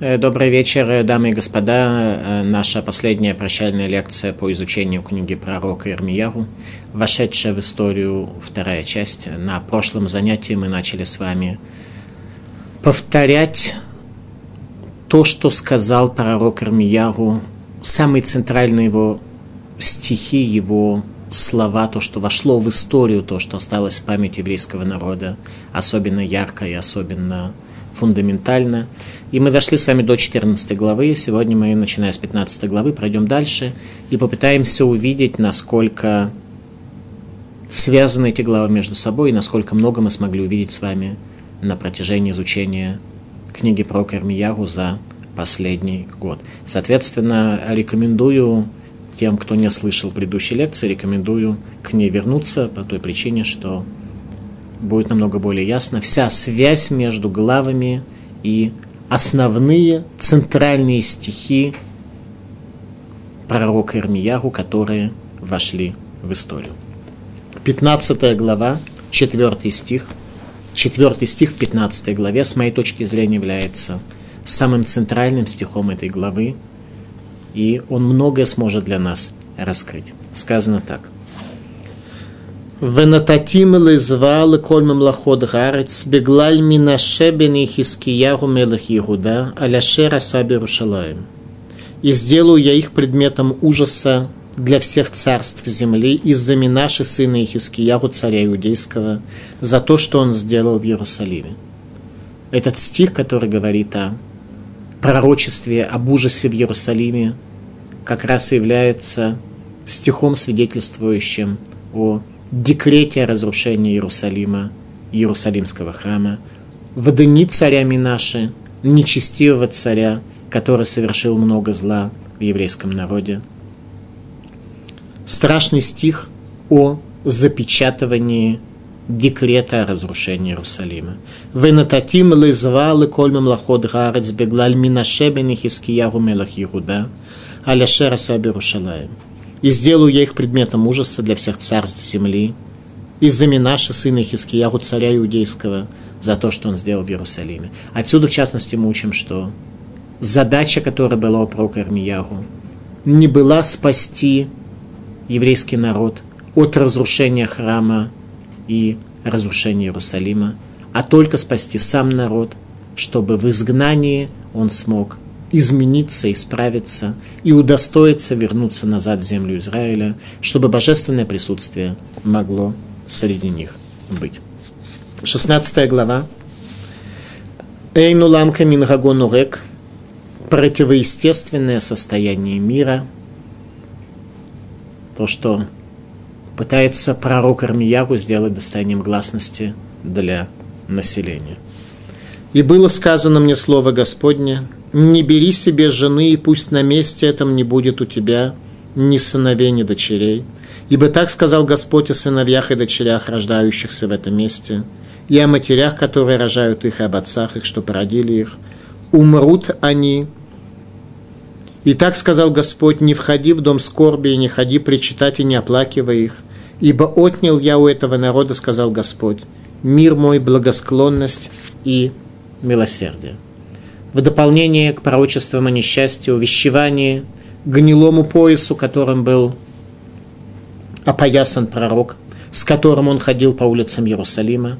Э, добрый вечер, э, дамы и господа. Э, наша последняя прощальная лекция по изучению книги пророка Ирмияру, вошедшая в историю вторая часть. На прошлом занятии мы начали с вами повторять то, что сказал пророк Ирмияру, самые центральные его стихи, его слова, то, что вошло в историю, то, что осталось в памяти еврейского народа, особенно ярко и особенно фундаментально. И мы дошли с вами до 14 главы. Сегодня мы, начиная с 15 главы, пройдем дальше и попытаемся увидеть, насколько связаны эти главы между собой и насколько много мы смогли увидеть с вами на протяжении изучения книги про Кармияру за последний год. Соответственно, рекомендую тем, кто не слышал предыдущей лекции, рекомендую к ней вернуться по той причине, что будет намного более ясно вся связь между главами и основные центральные стихи пророка Ирмияру, которые вошли в историю. 15 глава, 4 стих. 4 стих в 15 главе, с моей точки зрения, является самым центральным стихом этой главы, и он многое сможет для нас раскрыть. Сказано так. ונתתים לזווה לכל ממלכות הארץ, בגלל מנשה בן חזקיהו מלך יהודה, על אשר עשה בירושלים. И сделаю я их предметом ужаса для всех царств земли из-за Минаши сына Ихискиягу, царя иудейского, за то, что он сделал в Иерусалиме. Этот стих, который говорит о пророчестве, об ужасе в Иерусалиме, как раз и является стихом, свидетельствующим о декрете о разрушении Иерусалима, Иерусалимского храма, в дни царя Минаши, нечестивого царя, который совершил много зла в еврейском народе. Страшный стих о запечатывании декрета о разрушении Иерусалима. «Венататим лизвал коль мемлахот гарец беглаль минаше бен Хискиягу мелах Иуда, аляшер асаби Рушалаем» и сделаю я их предметом ужаса для всех царств земли, из-за Минаша, сына Хискиягу, царя иудейского, за то, что он сделал в Иерусалиме. Отсюда, в частности, мы учим, что задача, которая была у пророка Ирмиягу, не была спасти еврейский народ от разрушения храма и разрушения Иерусалима, а только спасти сам народ, чтобы в изгнании он смог измениться, исправиться и удостоиться вернуться назад в землю Израиля, чтобы божественное присутствие могло среди них быть. 16 глава. Эйну ламка мингагону рек. Противоестественное состояние мира. То, что пытается пророк Армиягу сделать достоянием гласности для населения. И было сказано мне слово Господне, не бери себе жены, и пусть на месте этом не будет у тебя ни сыновей, ни дочерей. Ибо так сказал Господь о сыновьях и дочерях, рождающихся в этом месте, и о матерях, которые рожают их, и об отцах их, что породили их. Умрут они. И так сказал Господь, не входи в дом скорби, и не ходи причитать, и не оплакивай их. Ибо отнял я у этого народа, сказал Господь, мир мой, благосклонность и милосердие в дополнение к пророчествам о несчастье, увещевании, гнилому поясу, которым был опоясан пророк, с которым он ходил по улицам Иерусалима.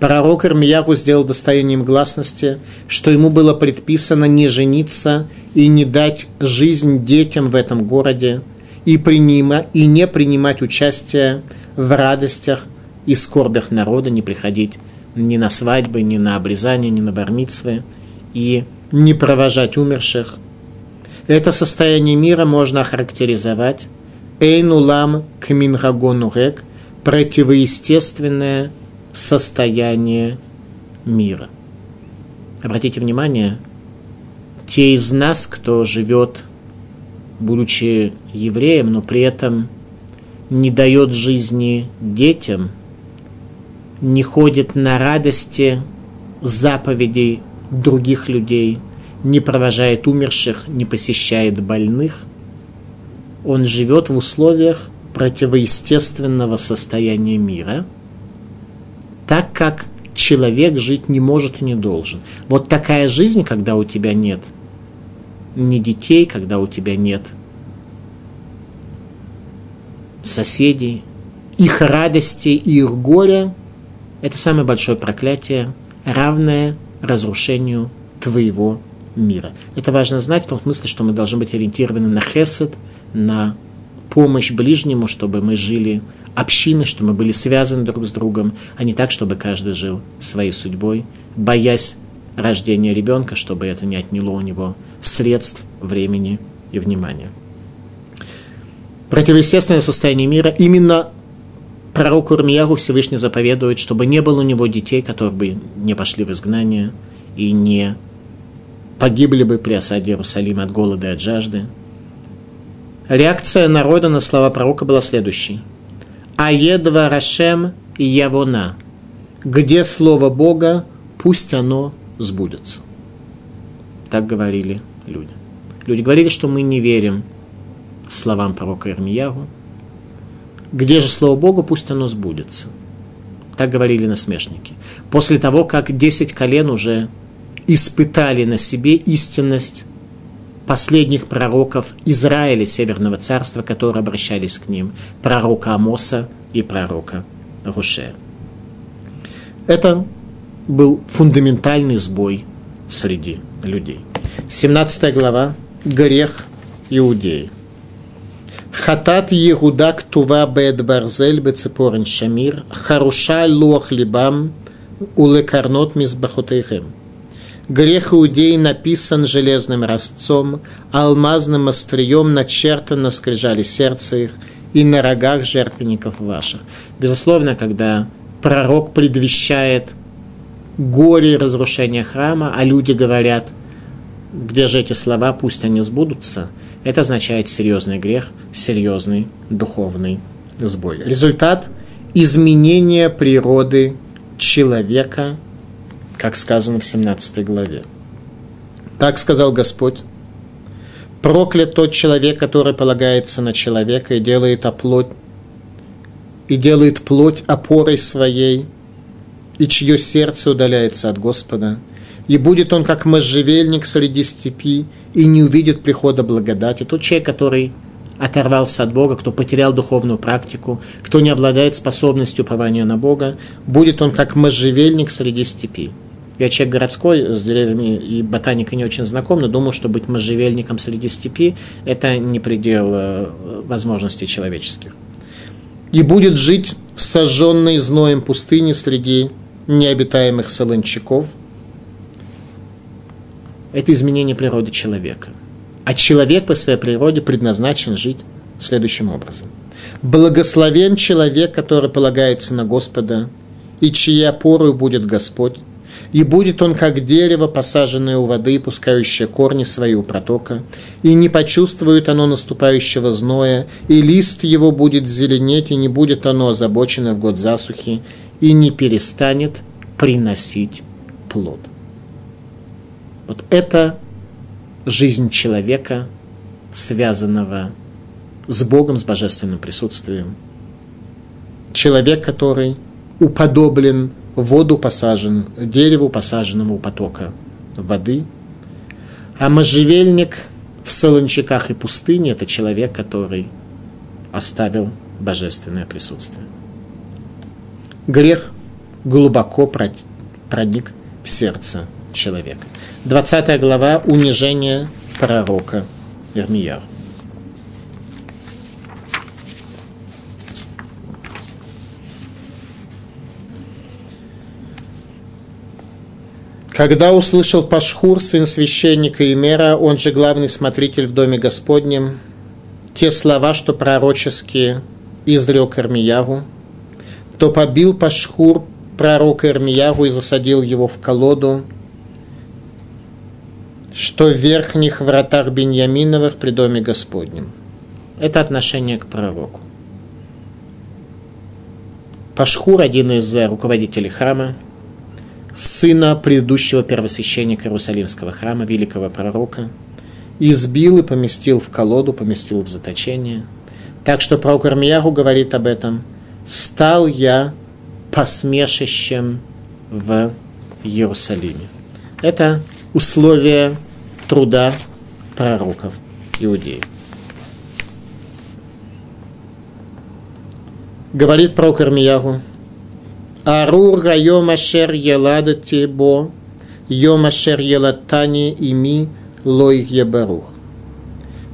Пророк Ирмиягу сделал достоянием гласности, что ему было предписано не жениться и не дать жизнь детям в этом городе, и, принима, и не принимать участие в радостях и скорбях народа, не приходить ни на свадьбы, ни на обрезание, ни на бармитсвы – и не провожать умерших. Это состояние мира можно охарактеризовать Эйнулам Кмингагону Рек, противоестественное состояние мира. Обратите внимание, те из нас, кто живет, будучи евреем, но при этом не дает жизни детям, не ходит на радости заповедей других людей, не провожает умерших, не посещает больных. Он живет в условиях противоестественного состояния мира, так как человек жить не может и не должен. Вот такая жизнь, когда у тебя нет ни детей, когда у тебя нет соседей, их радости и их горя, это самое большое проклятие, равное разрушению твоего мира. Это важно знать в том смысле, что мы должны быть ориентированы на хесед, на помощь ближнему, чтобы мы жили общиной, чтобы мы были связаны друг с другом, а не так, чтобы каждый жил своей судьбой, боясь рождения ребенка, чтобы это не отняло у него средств, времени и внимания. Противоестественное состояние мира именно пророку Ирмиягу Всевышний заповедует, чтобы не было у него детей, которые бы не пошли в изгнание и не погибли бы при осаде Иерусалима от голода и от жажды. Реакция народа на слова пророка была следующей. «Аедва Рашем и Явона» «Где слово Бога, пусть оно сбудется». Так говорили люди. Люди говорили, что мы не верим словам пророка Ирмиягу. Где же слово Бога, пусть оно сбудется. Так говорили насмешники. После того, как десять колен уже испытали на себе истинность последних пророков Израиля, Северного царства, которые обращались к ним, пророка Амоса и пророка Руше. Это был фундаментальный сбой среди людей. 17 глава «Грех Иудеи». Хатат Егуда Ктува Бед Барзель Бецепорен Шамир, Харуша Луах Либам, Улекарнот Мизбахотейхем – Грех иудей написан железным разцом, алмазным острием начертан на скрижали сердца их и на рогах жертвенников ваших. Безусловно, когда пророк предвещает горе и разрушение храма, а люди говорят, где же эти слова, пусть они сбудутся, это означает серьезный грех, серьезный духовный сбой. Результат – изменения природы человека – как сказано в 17 главе. Так сказал Господь, проклят тот человек, который полагается на человека и делает оплоть, и делает плоть опорой своей, и чье сердце удаляется от Господа. И будет он как можжевельник среди степи, и не увидит прихода благодати. Тот человек, который оторвался от Бога, кто потерял духовную практику, кто не обладает способностью упования на Бога, будет он как можжевельник среди степи. Я человек городской, с деревьями и ботаникой не очень знаком, но думаю, что быть можжевельником среди степи – это не предел э, возможностей человеческих. И будет жить в сожженной зноем пустыне среди необитаемых солончаков. Это изменение природы человека. А человек по своей природе предназначен жить следующим образом. Благословен человек, который полагается на Господа, и чьей опорой будет Господь, и будет он, как дерево, посаженное у воды, пускающее корни свои у протока, и не почувствует оно наступающего зноя, и лист его будет зеленеть, и не будет оно озабочено в год засухи, и не перестанет приносить плод. Вот это жизнь человека, связанного с Богом, с божественным присутствием. Человек, который уподоблен воду посажен, дереву, посаженному у потока воды. А можжевельник в солончаках и пустыне – это человек, который оставил божественное присутствие. Грех глубоко проник в сердце человека. 20 глава «Унижение пророка Ирмияу». Когда услышал Пашхур, сын священника Имера, он же главный смотритель в доме Господнем, те слова, что пророческие изрек Ирмиягу, то побил Пашхур пророка Ирмиягу и засадил его в колоду, что в верхних вратах Беньяминовых при доме Господнем. Это отношение к пророку. Пашхур, один из руководителей храма, сына предыдущего первосвященника Иерусалимского храма, великого пророка, избил и поместил в колоду, поместил в заточение. Так что пророк Армиягу говорит об этом. «Стал я посмешищем в Иерусалиме. Это условия труда пророков иудеев. Говорит про Кармиягу. Арур йом ашер еладати бо, йом елатани ими лой ебарух.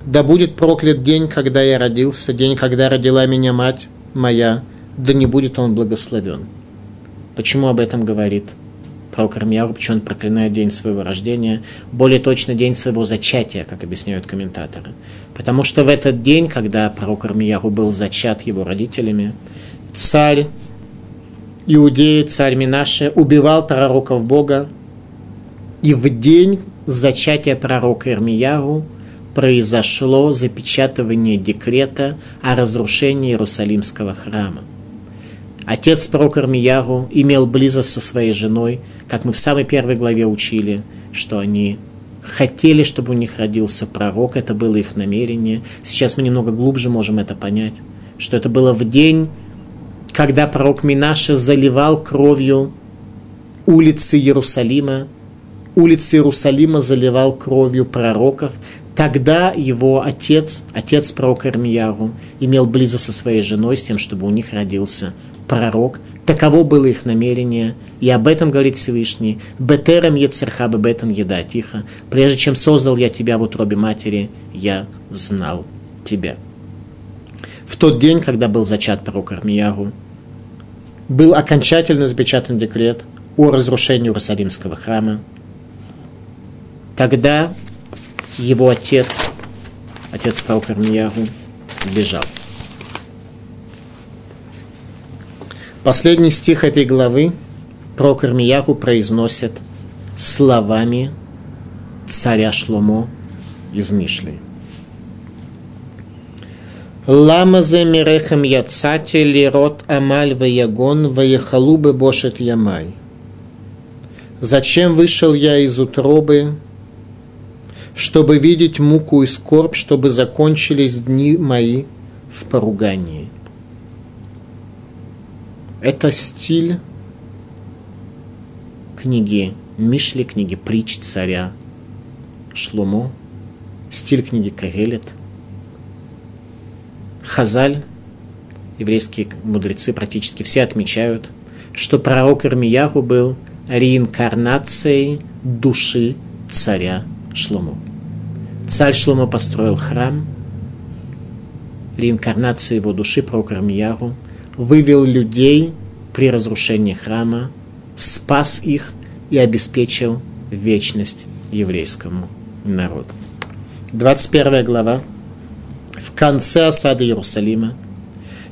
Да будет проклят день, когда я родился, день, когда родила меня мать моя, да не будет он благословен. Почему об этом говорит пророк Армияу, почему он проклинает день своего рождения, более точно день своего зачатия, как объясняют комментаторы. Потому что в этот день, когда пророк Армияу был зачат его родителями, царь Иудеи, царь Минаше, убивал пророков Бога, и в день зачатия пророка Ирмияру произошло запечатывание декрета о разрушении Иерусалимского храма. Отец пророка Ирмияру имел близость со своей женой, как мы в самой первой главе учили, что они хотели, чтобы у них родился пророк, это было их намерение. Сейчас мы немного глубже можем это понять, что это было в день когда пророк Минаша заливал кровью улицы Иерусалима, улицы Иерусалима заливал кровью пророков, тогда его отец, отец пророка Ирмияру, имел близость со своей женой с тем, чтобы у них родился пророк. Таково было их намерение, и об этом говорит Всевышний. «Бетерем ецерха бетен еда тихо, прежде чем создал я тебя в утробе матери, я знал тебя» в тот день, когда был зачат пророк Армияру, был окончательно запечатан декрет о разрушении Иерусалимского храма. Тогда его отец, отец пророка Армияру, бежал. Последний стих этой главы пророк Армияру произносит словами царя Шломо из Мишли. Лама зе мирехем яцати лирот амаль ваягон ваяхалу бы бошет ямай. Зачем вышел я из утробы, чтобы видеть муку и скорбь, чтобы закончились дни мои в поругании. Это стиль книги Мишли, книги притч царя Шломо, стиль книги Кагелет – Хазаль, еврейские мудрецы практически все отмечают, что пророк Ирмияху был реинкарнацией души царя Шлому. Царь Шлому построил храм, реинкарнация его души, пророк Ирмияху, вывел людей при разрушении храма, спас их и обеспечил вечность еврейскому народу. 21 глава в конце осады Иерусалима.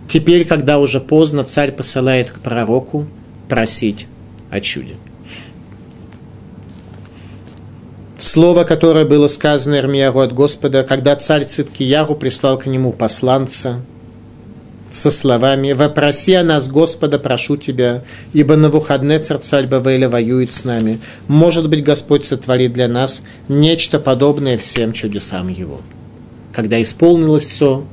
Теперь, когда уже поздно, царь посылает к пророку просить о чуде. Слово, которое было сказано Ирмияру от Господа, когда царь Циткияру прислал к нему посланца со словами «Вопроси о нас, Господа, прошу тебя, ибо на выходные царь Бавеля воюет с нами. Может быть, Господь сотворит для нас нечто подобное всем чудесам Его» когда исполнилось все,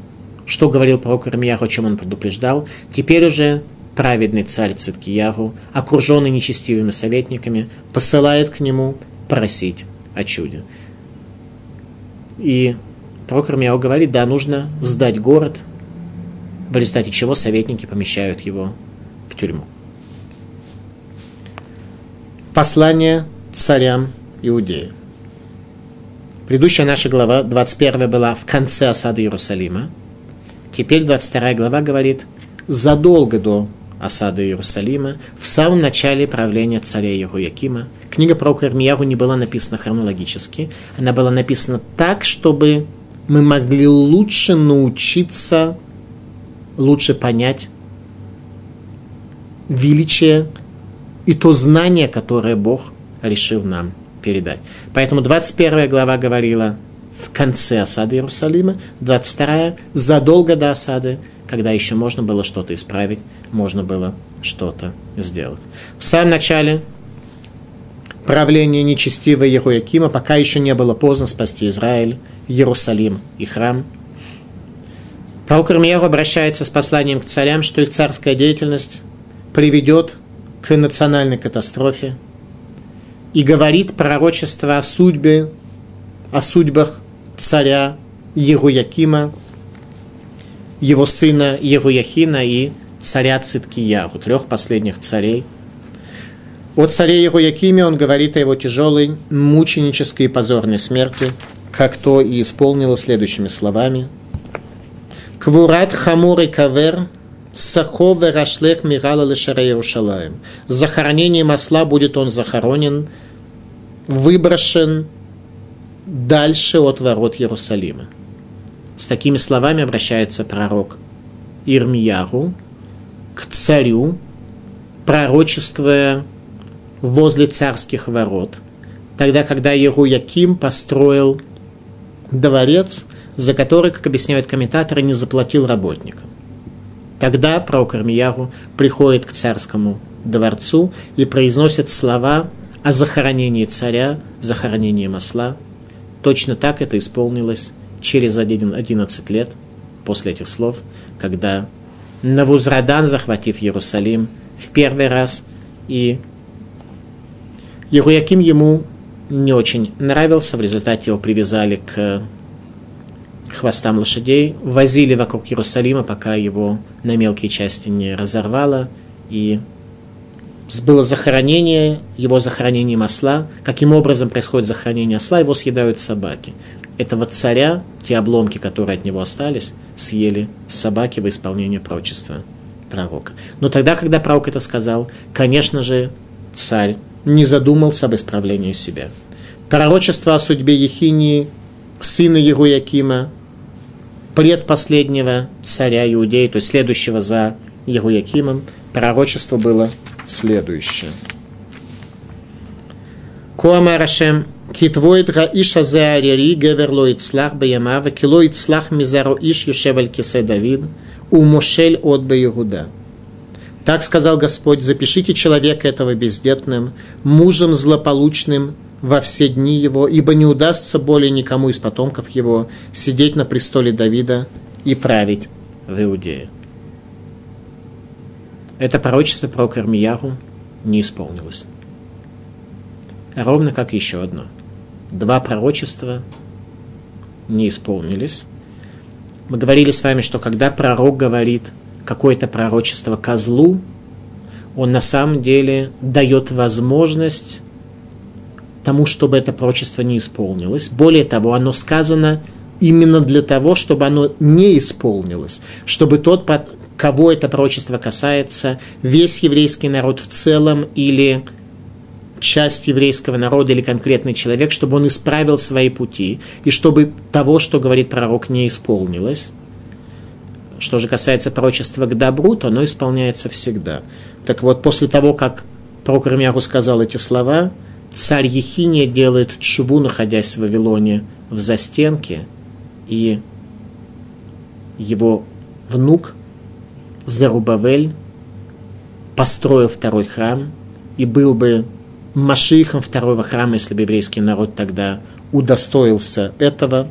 что говорил пророк Ирмияху, о чем он предупреждал, теперь уже праведный царь Циткиягу, окруженный нечестивыми советниками, посылает к нему просить о чуде. И пророк Ирмияху говорит, да, нужно сдать город, в результате чего советники помещают его в тюрьму. Послание царям Иудеи. Предыдущая наша глава, 21 была в конце осады Иерусалима. Теперь 22 глава говорит задолго до осады Иерусалима, в самом начале правления царя Яхуякима. Книга про Ирмияру не была написана хронологически, она была написана так, чтобы мы могли лучше научиться, лучше понять величие и то знание, которое Бог решил нам передать. Поэтому 21 глава говорила в конце осады Иерусалима, 22 задолго до осады, когда еще можно было что-то исправить, можно было что-то сделать. В самом начале правления нечестивого Еруякима, пока еще не было поздно спасти Израиль, Иерусалим и храм. Пророк Ирмияру обращается с посланием к царям, что их царская деятельность приведет к национальной катастрофе и говорит пророчество о судьбе, о судьбах царя Егуякима, его сына Егуяхина и царя Циткиягу, трех последних царей. О царе Егуякиме он говорит о его тяжелой, мученической и позорной смерти, как то и исполнило следующими словами. Квурат хамур кавер сахо верашлех мирала лешара Иерушалаем. С захоронением осла будет он захоронен, выброшен дальше от ворот Иерусалима. С такими словами обращается пророк Ирмияру к царю, пророчествуя возле царских ворот, тогда, когда Яким построил дворец, за который, как объясняют комментаторы, не заплатил работникам. Тогда пророк Ирмияру приходит к царскому дворцу и произносит слова о захоронении царя, захоронении масла. Точно так это исполнилось через 11 лет после этих слов, когда Навузрадан, захватив Иерусалим в первый раз, и Еруяким ему не очень нравился, в результате его привязали к хвостам лошадей, возили вокруг Иерусалима, пока его на мелкие части не разорвало, и было захоронение, его захоронение осла. Каким образом происходит захоронение осла? Его съедают собаки этого царя, те обломки, которые от него остались, съели собаки во исполнение пророчества пророка. Но тогда, когда пророк это сказал, конечно же, царь не задумался об исправлении себя. Пророчество о судьбе Ехинии, сына Егуякима, предпоследнего царя Иудеи, то есть следующего за Егуякимом, пророчество было следующее. Коамарашем китвоид раиша зеарери гевер лоицлах баямава килоицлах мизаро иш юшеваль кисе Давид умошель от Баигуда. Так сказал Господь, запишите человека этого бездетным, мужем злополучным во все дни его, ибо не удастся более никому из потомков его сидеть на престоле Давида и править в Иудее. Это пророчество про Кармияру не исполнилось. Ровно как еще одно – два пророчества не исполнились. Мы говорили с вами, что когда пророк говорит какое-то пророчество козлу, он на самом деле дает возможность тому, чтобы это пророчество не исполнилось. Более того, оно сказано именно для того, чтобы оно не исполнилось, чтобы тот, кого это пророчество касается, весь еврейский народ в целом или часть еврейского народа или конкретный человек, чтобы он исправил свои пути, и чтобы того, что говорит пророк, не исполнилось. Что же касается пророчества к добру, то оно исполняется всегда. Так вот, после того, как пророк Ирмияху сказал эти слова, царь Ехиния делает чубу, находясь в Вавилоне, в застенке, и его внук Зарубавель построил второй храм и был бы Машихом второго храма, если бы еврейский народ тогда удостоился этого.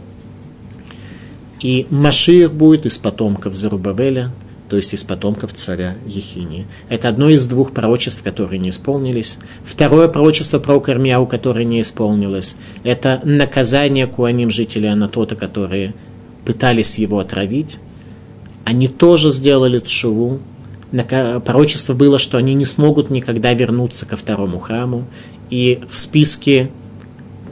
И Машиих будет из потомков Зарубавеля, то есть из потомков царя Ехини. Это одно из двух пророчеств, которые не исполнились. Второе пророчество про Кармияу, которое не исполнилось, это наказание куаним жителей Анатота, которые пытались его отравить. Они тоже сделали тшуву, пророчество было, что они не смогут никогда вернуться ко второму храму. И в списке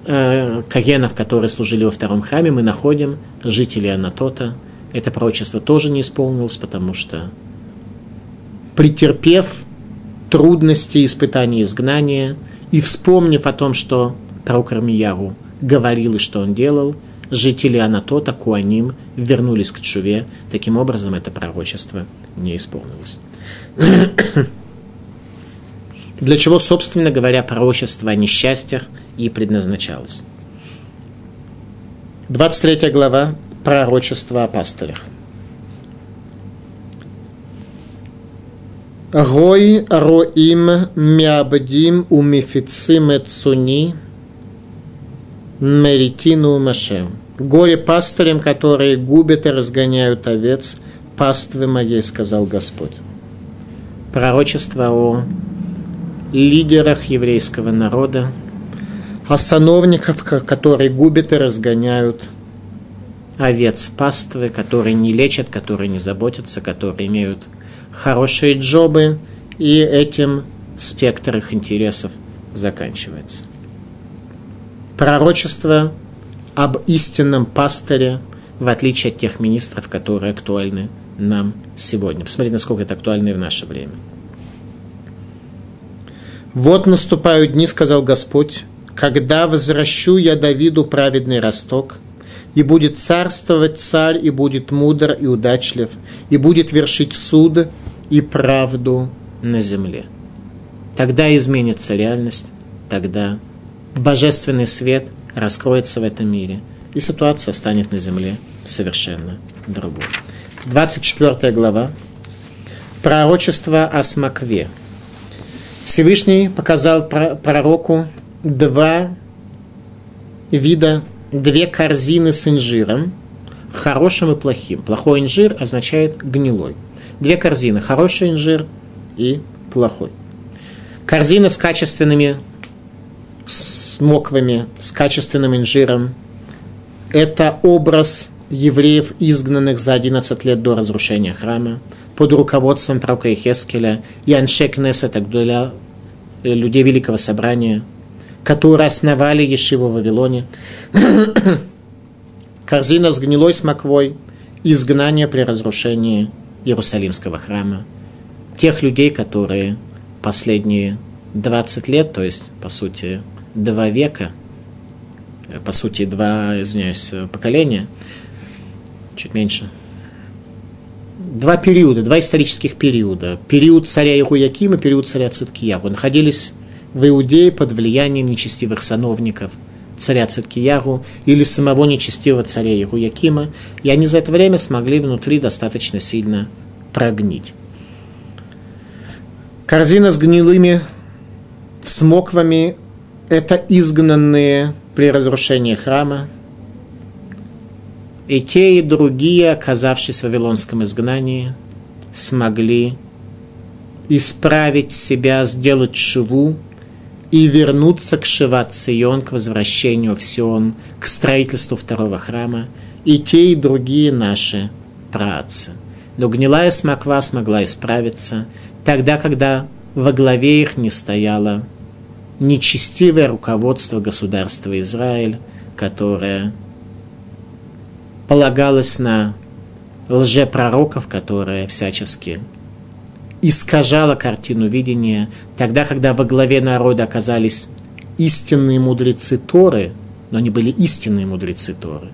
э, кагенов, которые служили во втором храме, мы находим жителей Анатота. Это пророчество тоже не исполнилось, потому что претерпев трудности, испытания, изгнания, и вспомнив о том, что пророк Армияру говорил и что он делал, жители Анатота, Куаним, вернулись к Чуве. Таким образом, это пророчество не исполнилось. Для чего, собственно говоря, пророчество о несчастьях и предназначалось. 23 глава пророчества о пастырях. Рой роим мябдим умифицим эцуни меритину машем. Горе пастырям, которые губят и разгоняют овец, паствы моей, сказал Господь пророчество о лидерах еврейского народа, о сановниках, которые губят и разгоняют овец паствы, которые не лечат, которые не заботятся, которые имеют хорошие джобы, и этим спектр их интересов заканчивается. Пророчество об истинном пастыре, в отличие от тех министров, которые актуальны нам сегодня. Посмотрите, насколько это актуально и в наше время. «Вот наступают дни, — сказал Господь, — когда возвращу я Давиду праведный росток, и будет царствовать царь, и будет мудр и удачлив, и будет вершить суд и правду на земле. Тогда изменится реальность, тогда божественный свет раскроется в этом мире, и ситуация станет на земле совершенно другой. 24 глава. Пророчество о смокве. Всевышний показал пророку два вида, две корзины с инжиром, хорошим и плохим. Плохой инжир означает гнилой. Две корзины, хороший инжир и плохой. Корзина с качественными смоквами, с качественным инжиром. Это образ евреев, изгнанных за 11 лет до разрушения храма, под руководством пророка Ихескеля и Аншекнес, это для людей Великого Собрания, которые основали Ешиву в Вавилоне. Корзина с гнилой смоквой, изгнание при разрушении Иерусалимского храма. Тех людей, которые последние 20 лет, то есть, по сути, два века, по сути, два, извиняюсь, поколения – чуть меньше. Два периода, два исторических периода. Период царя Ируякима, период царя Циткиягу. Находились в Иудее под влиянием нечестивых сановников царя Циткиягу или самого нечестивого царя Ируякима, и они за это время смогли внутри достаточно сильно прогнить. Корзина с гнилыми смоквами – это изгнанные при разрушении храма, и те, и другие, оказавшись в Вавилонском изгнании, смогли исправить себя, сделать шиву и вернуться к Шиват к возвращению в Сион, к строительству второго храма, и те, и другие наши праотцы. Но гнилая смоква смогла исправиться тогда, когда во главе их не стояло нечестивое руководство государства Израиль, которое полагалась на лжепророков, которые всячески искажала картину видения, тогда, когда во главе народа оказались истинные мудрецы Торы, но они были истинные мудрецы Торы,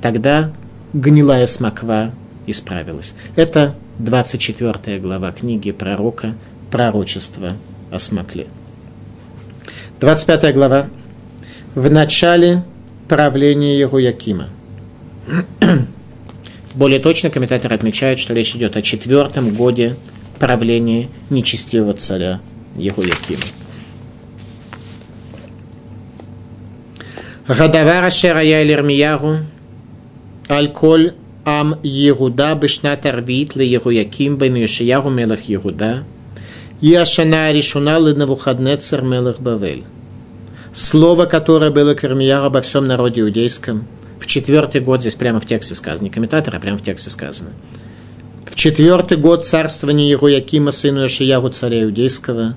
тогда гнилая смоква исправилась. Это 24 глава книги пророка «Пророчество о смокле». 25 глава. В начале правления Егуякима. Более точно комментаторы отмечают, что речь идет о четвертом годе правления нечестивого царя Егуякима. Гадавара Шерая Лермиягу Аль-Коль Ам Егуда Бешнат Арвит Ле Егуяким Бен Йошиягу Мелах Егуда и Ашана Ришуна Ле Навуходнецер Мелах Бавель слово, которое было к Ирмияру обо всем народе иудейском, в четвертый год, здесь прямо в тексте сказано, не комментатор, а прямо в тексте сказано, в четвертый год царствования Ируякима, сыну Ишияру, царя иудейского,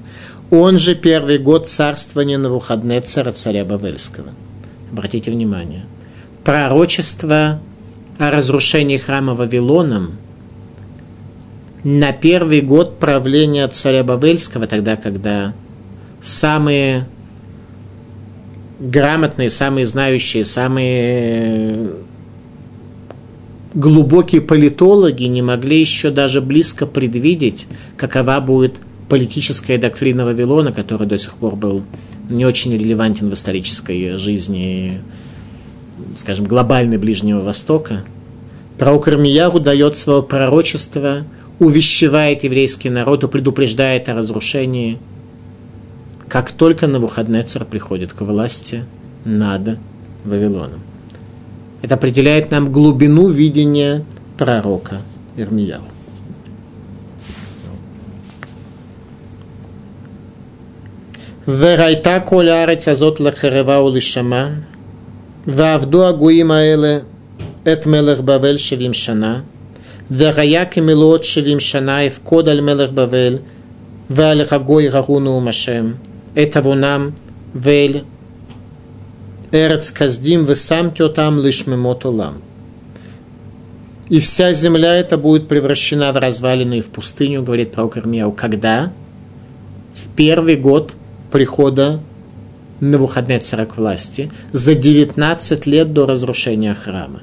он же первый год царствования на выходные царя царя Бавельского. Обратите внимание. Пророчество о разрушении храма Вавилоном на первый год правления царя Бавельского, тогда, когда самые грамотные, самые знающие, самые глубокие политологи не могли еще даже близко предвидеть, какова будет политическая доктрина Вавилона, которая до сих пор был не очень релевантен в исторической жизни, скажем, глобальной Ближнего Востока. Пророк Ирмияру дает свое пророчество, увещевает еврейский народ, предупреждает о разрушении – как только на выходные царь приходит к власти над Вавилоном. Это определяет нам глубину видения пророка Ирмияу. והייתה כל הארץ הזאת לחרבה ולשמה, ועבדו הגויים האלה את מלך בבל שבעים שנה, והיה כמלאות שבעים שנה אפקוד על מלך בבל, ועל הגוי ראו נאום השם, этого нам вель эрец каздим весам тетам лишмемотулам. И вся земля эта будет превращена в развалину и в пустыню, говорит пророк Ирмияу. Когда? В первый год прихода на выходные цара к власти, за 19 лет до разрушения храма.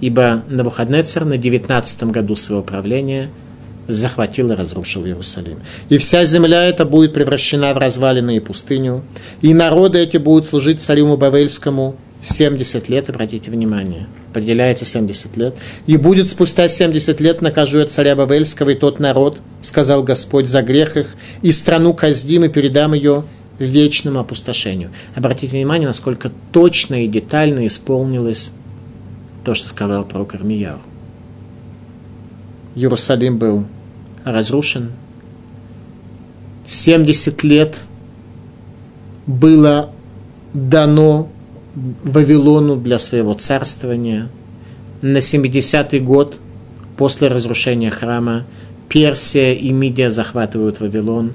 Ибо Навуходнецер на 19 году своего правления – захватил и разрушил Иерусалим. И вся земля эта будет превращена в развалины и пустыню, и народы эти будут служить царю Бавельскому 70 лет, обратите внимание, поделяется 70 лет, и будет спустя 70 лет накажу я царя Бавельского и тот народ, сказал Господь, за грех их, и страну каздим и передам ее вечному опустошению. Обратите внимание, насколько точно и детально исполнилось то, что сказал пророк Армияу. Иерусалим был разрушен. 70 лет было дано Вавилону для своего царствования. На 70-й год после разрушения храма Персия и Мидия захватывают Вавилон.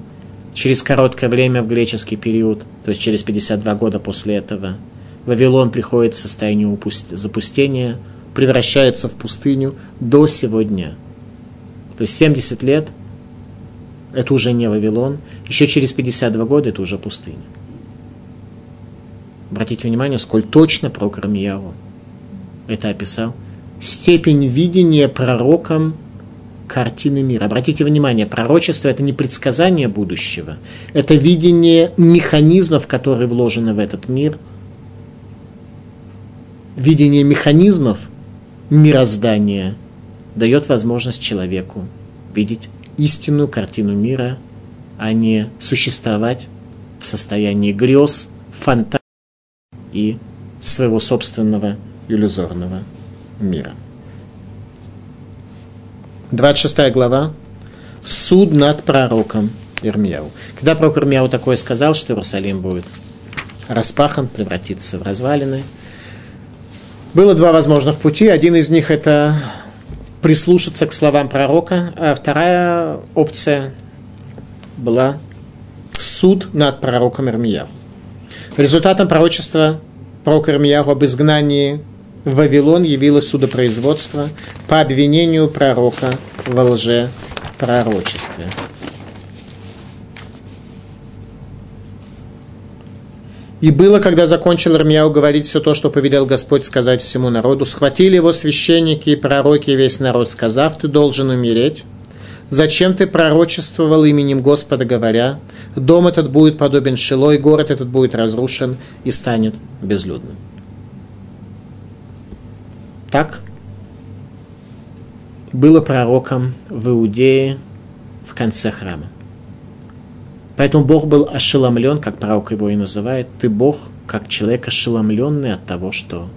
Через короткое время в греческий период, то есть через 52 года после этого, Вавилон приходит в состояние запустения, превращается в пустыню до сегодня. То есть 70 лет – это уже не Вавилон, еще через 52 года – это уже пустыня. Обратите внимание, сколь точно пророк Рамьяву это описал. Степень видения пророком картины мира. Обратите внимание, пророчество – это не предсказание будущего, это видение механизмов, которые вложены в этот мир, видение механизмов мироздания дает возможность человеку видеть истинную картину мира, а не существовать в состоянии грез, фантазий и своего собственного иллюзорного мира. 26 глава. Суд над пророком Ирмияу. Когда пророк Ирмияу такое сказал, что Иерусалим будет распахан, превратиться в развалины, было два возможных пути. Один из них это прислушаться к словам пророка, а вторая опция была суд над пророком Ирмияу. Результатом пророчества пророка Ирмияу об изгнании в Вавилон явилось судопроизводство по обвинению пророка во лже пророчестве. И было, когда закончил Ирмияу говорить все то, что повелел Господь сказать всему народу, схватили его священники и пророки и весь народ, сказав, ты должен умереть, Зачем ты пророчествовал именем Господа, говоря, дом этот будет подобен Шилой, город этот будет разрушен и станет безлюдным. Так было пророком в Иудее в конце храма. Поэтому Бог был ошеломлен, как пророк его и называет. Ты Бог, как человек ошеломленный от того, что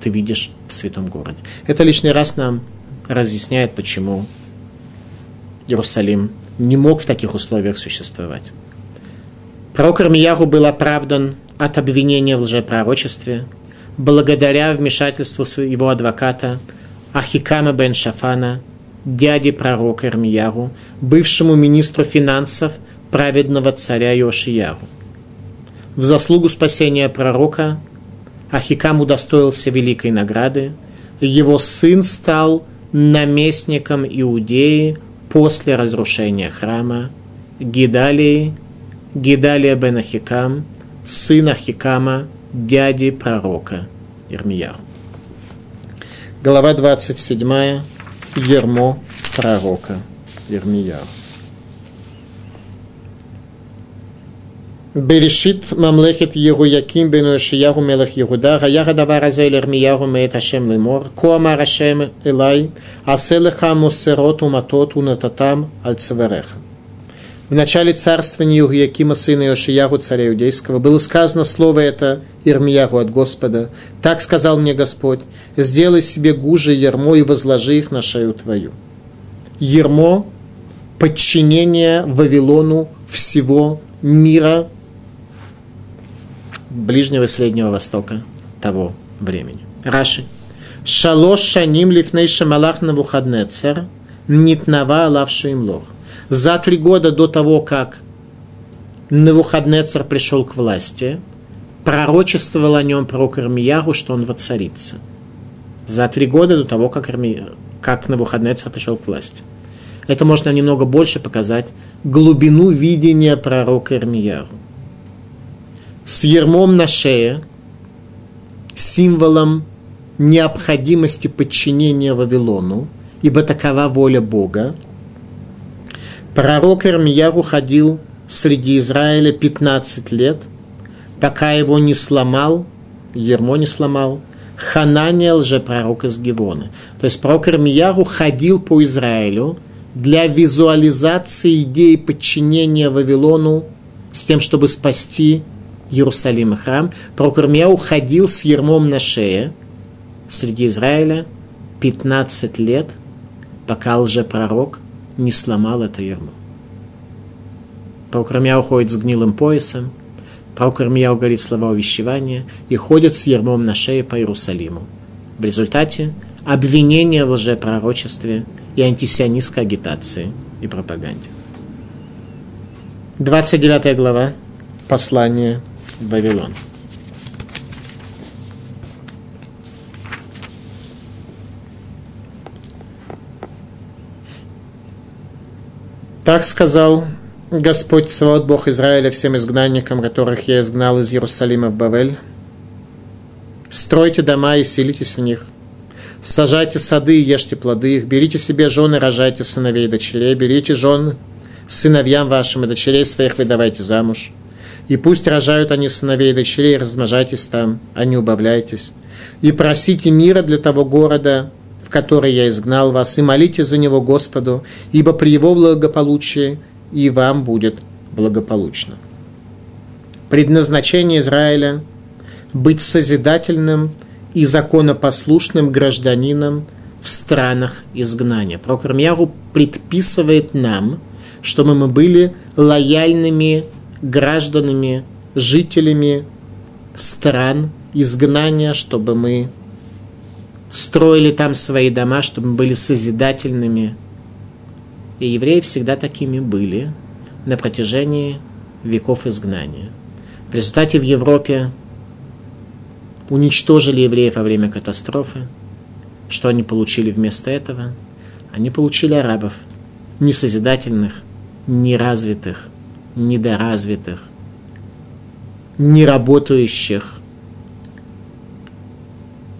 ты видишь в святом городе. Это лишний раз нам разъясняет, почему Иерусалим не мог в таких условиях существовать. Пророк Армияху был оправдан от обвинения в лжепророчестве благодаря вмешательству его адвоката Ахикама бен Шафана, дяди пророка Ирмияру, бывшему министру финансов праведного царя Йошияру. В заслугу спасения пророка Ахикам удостоился великой награды, его сын стал наместником Иудеи после разрушения храма Гидалии, Гидалия бен Ахикам, сын Ахикама, дяди пророка Ирмияху. Глава 27. Ермо пророка Ирмияху. Берешит мамлехет Егуяким бен Ишияху мелах Егуда, гаяха давар азе лермияху меет Ашем лемор, коамар Ашем элай, аселеха мусерот уматот унататам аль цевереха. В начале царствования Егуякима сына Иошияху, царя иудейского, было сказано слово это Ирмияху от Господа. «Так сказал мне Господь, сделай себе гужи ермо и возложи их на шею твою». Ермо – подчинение Вавилону всего мира – Ближнего и Среднего Востока того времени. Раши. Шалош шаним лифней шамалах на вухаднецер нитнава лавши им лох. За три года до того, как Навуходнецер пришел к власти, пророчествовал о нем пророк Ирмиягу, что он воцарится. За три года до того, как, Ирми... как Навуходнецер пришел к власти. Это можно немного больше показать глубину видения пророка Ирмияру. С ермом на шее, символом необходимости подчинения Вавилону, ибо такова воля Бога, пророк Ирмияру ходил среди Израиля 15 лет, пока его не сломал, ермо не сломал, Ханания лжепророк из Гивона. То есть пророк Ирмияру ходил по Израилю – для визуализации идеи подчинения Вавилону с тем, чтобы спасти Иерусалим и храм, Прокормия ходил с ермом на шее среди Израиля 15 лет, пока лжепророк не сломал это ермо. Прокормия уходит с гнилым поясом, Прокормия говорит слова увещевания и ходит с ермом на шее по Иерусалиму. В результате обвинение в лжепророчестве – и антисионистской агитации и пропаганде. 29 глава. Послание в Вавилон. Так сказал Господь Савод, Бог Израиля, всем изгнанникам, которых я изгнал из Иерусалима в Бавель. Стройте дома и селитесь в них – Сажайте сады и ешьте плоды их, берите себе жены, рожайте сыновей и дочерей, берите жен сыновьям вашим и дочерей своих выдавайте замуж. И пусть рожают они сыновей и дочерей, размножайтесь там, а не убавляйтесь. И просите мира для того города, в который я изгнал вас, и молите за него Господу, ибо при его благополучии и вам будет благополучно. Предназначение Израиля – быть созидательным – и законопослушным гражданином в странах изгнания. Прокор предписывает нам, чтобы мы были лояльными гражданами, жителями стран изгнания, чтобы мы строили там свои дома, чтобы мы были созидательными. И евреи всегда такими были на протяжении веков изгнания. В результате в Европе уничтожили евреев во время катастрофы. Что они получили вместо этого? Они получили арабов, несозидательных, неразвитых, недоразвитых, неработающих.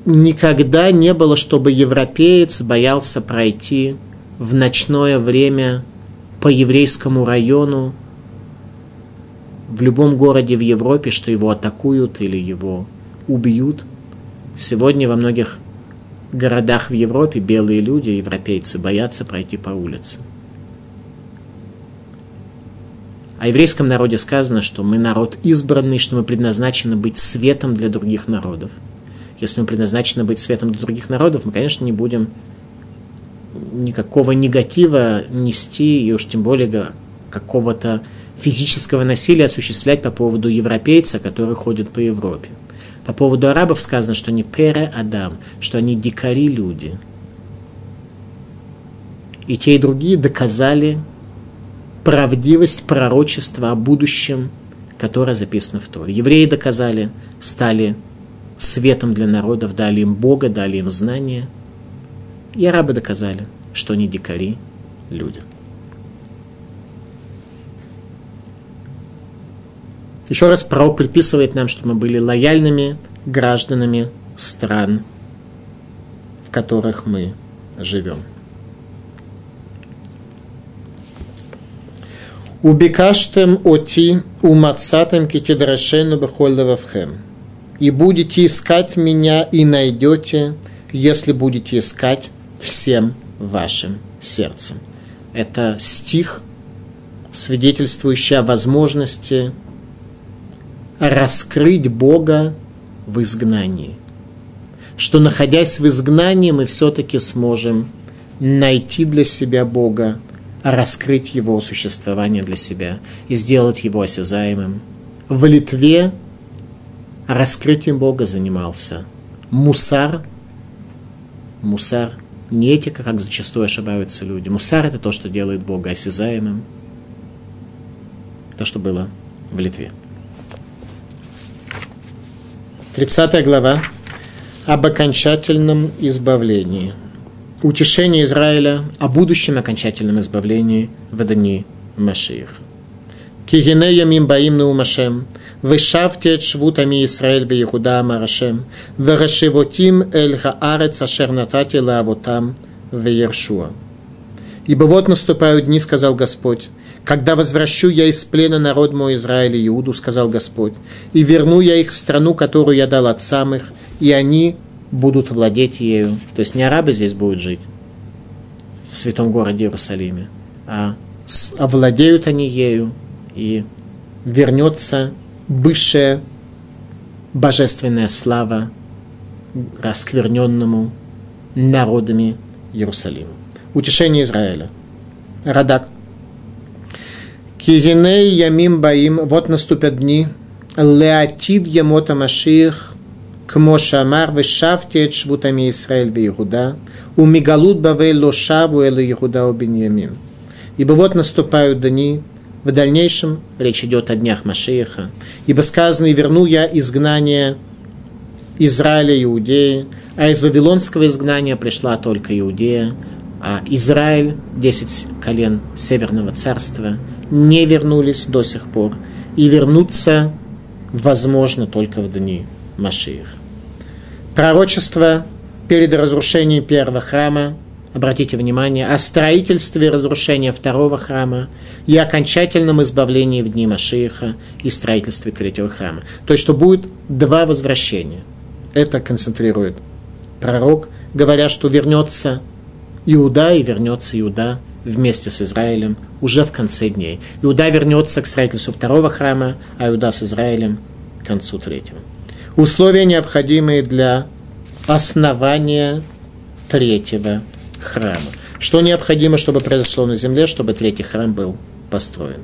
Никогда не было, чтобы европеец боялся пройти в ночное время по еврейскому району в любом городе в Европе, что его атакуют или его убьют. Сегодня во многих городах в Европе белые люди, европейцы, боятся пройти по улице. О еврейском народе сказано, что мы народ избранный, что мы предназначены быть светом для других народов. Если мы предназначены быть светом для других народов, мы, конечно, не будем никакого негатива нести, и уж тем более какого-то физического насилия осуществлять по поводу европейца, который ходит по Европе. По поводу арабов сказано, что они пере Адам, что они дикари люди. И те, и другие доказали правдивость пророчества о будущем, которое записано в Торе. Евреи доказали, стали светом для народов, дали им Бога, дали им знания. И арабы доказали, что они дикари, люди. Еще раз пророк предписывает нам, чтобы мы были лояльными гражданами стран, в которых мы живем. Убекаштем оти умацатем китидрашену бехольдававхем. И будете искать меня и найдете, если будете искать всем вашим сердцем. Это стих, свидетельствующий о возможности раскрыть Бога в изгнании. Что находясь в изгнании, мы все-таки сможем найти для себя Бога раскрыть его существование для себя и сделать его осязаемым. В Литве раскрытием Бога занимался мусар. Мусар не этика, как зачастую ошибаются люди. Мусар – это то, что делает Бога осязаемым. То, что было в Литве. 30 глава об окончательном избавлении утешение Израиля о будущем окончательном избавлении в дни Машииха. Кигине ямим баим наумашем, вышавте швутами Израиль в Иуда марашем, варашивотим эль хаарец ашер натати лаавотам в Ершуа. Ибо вот наступают дни, сказал Господь, когда возвращу я из плена народ мой Израиль и Иуду, сказал Господь, и верну я их в страну, которую я дал от самых, и они будут владеть ею. То есть не арабы здесь будут жить в святом городе Иерусалиме, а овладеют они ею, и вернется бывшая божественная слава раскверненному народами Иерусалима. Утешение Израиля. Радак. Кигиней ямим баим, вот наступят дни, леатид емота маших, כמו שאמר, ושבתי את שבות עמי ישראל ויהודה, ומגלות בבל לא שבו אלא יהודה ובנימין. Ибо вот наступают дни, в дальнейшем речь идет о днях Машеиха. Ибо сказано, и верну я изгнание Израиля и Иудеи, а из Вавилонского изгнания пришла только Иудея, а Израиль, десять колен Северного царства, не вернулись до сих пор и вернуться возможно только в дни Машиих. Пророчество перед разрушением первого храма обратите внимание, о строительстве и разрушении второго храма и окончательном избавлении в дни Машииха и строительстве третьего храма. То есть, что будет два возвращения. Это концентрирует пророк, говоря, что вернется Иуда и вернется Иуда вместе с Израилем уже в конце дней. Иуда вернется к строительству второго храма, а Иуда с Израилем к концу третьего. Условия, необходимые для основания третьего храма. Что необходимо, чтобы произошло на земле, чтобы третий храм был построен?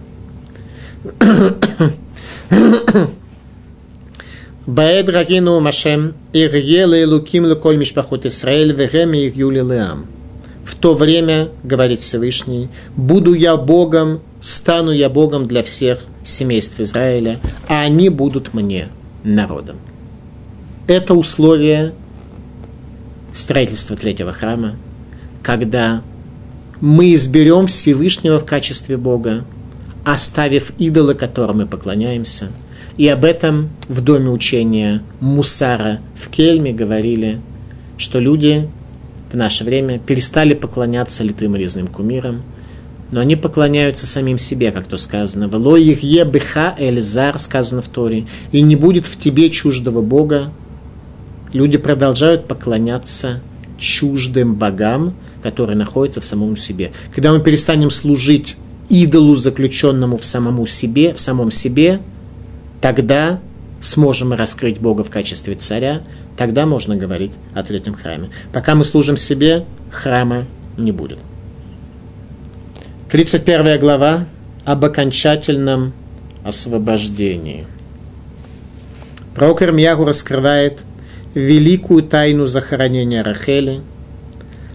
Баэд Рагину Машем Ирьеле Луким Луколь Мишпахот Исраэль Вегеми Ирьюли Леам. В то время, говорит Всевышний, буду я Богом, стану я Богом для всех семейств Израиля, а они будут мне народом. Это условие строительства третьего храма, когда мы изберем Всевышнего в качестве Бога, оставив идола, которому мы поклоняемся. И об этом в доме учения Мусара в Кельме говорили, что люди в наше время перестали поклоняться литым резным кумирам, но они поклоняются самим себе, как то сказано. «Вело их е беха эльзар», сказано в Торе, «и не будет в тебе чуждого Бога». Люди продолжают поклоняться чуждым богам, который находится в самом себе. Когда мы перестанем служить идолу, заключенному в самому себе, в самом себе, тогда сможем раскрыть Бога в качестве царя, тогда можно говорить о третьем храме. Пока мы служим себе, храма не будет. 31 глава об окончательном освобождении. Пророк Ирмьягу раскрывает великую тайну захоронения Рахели –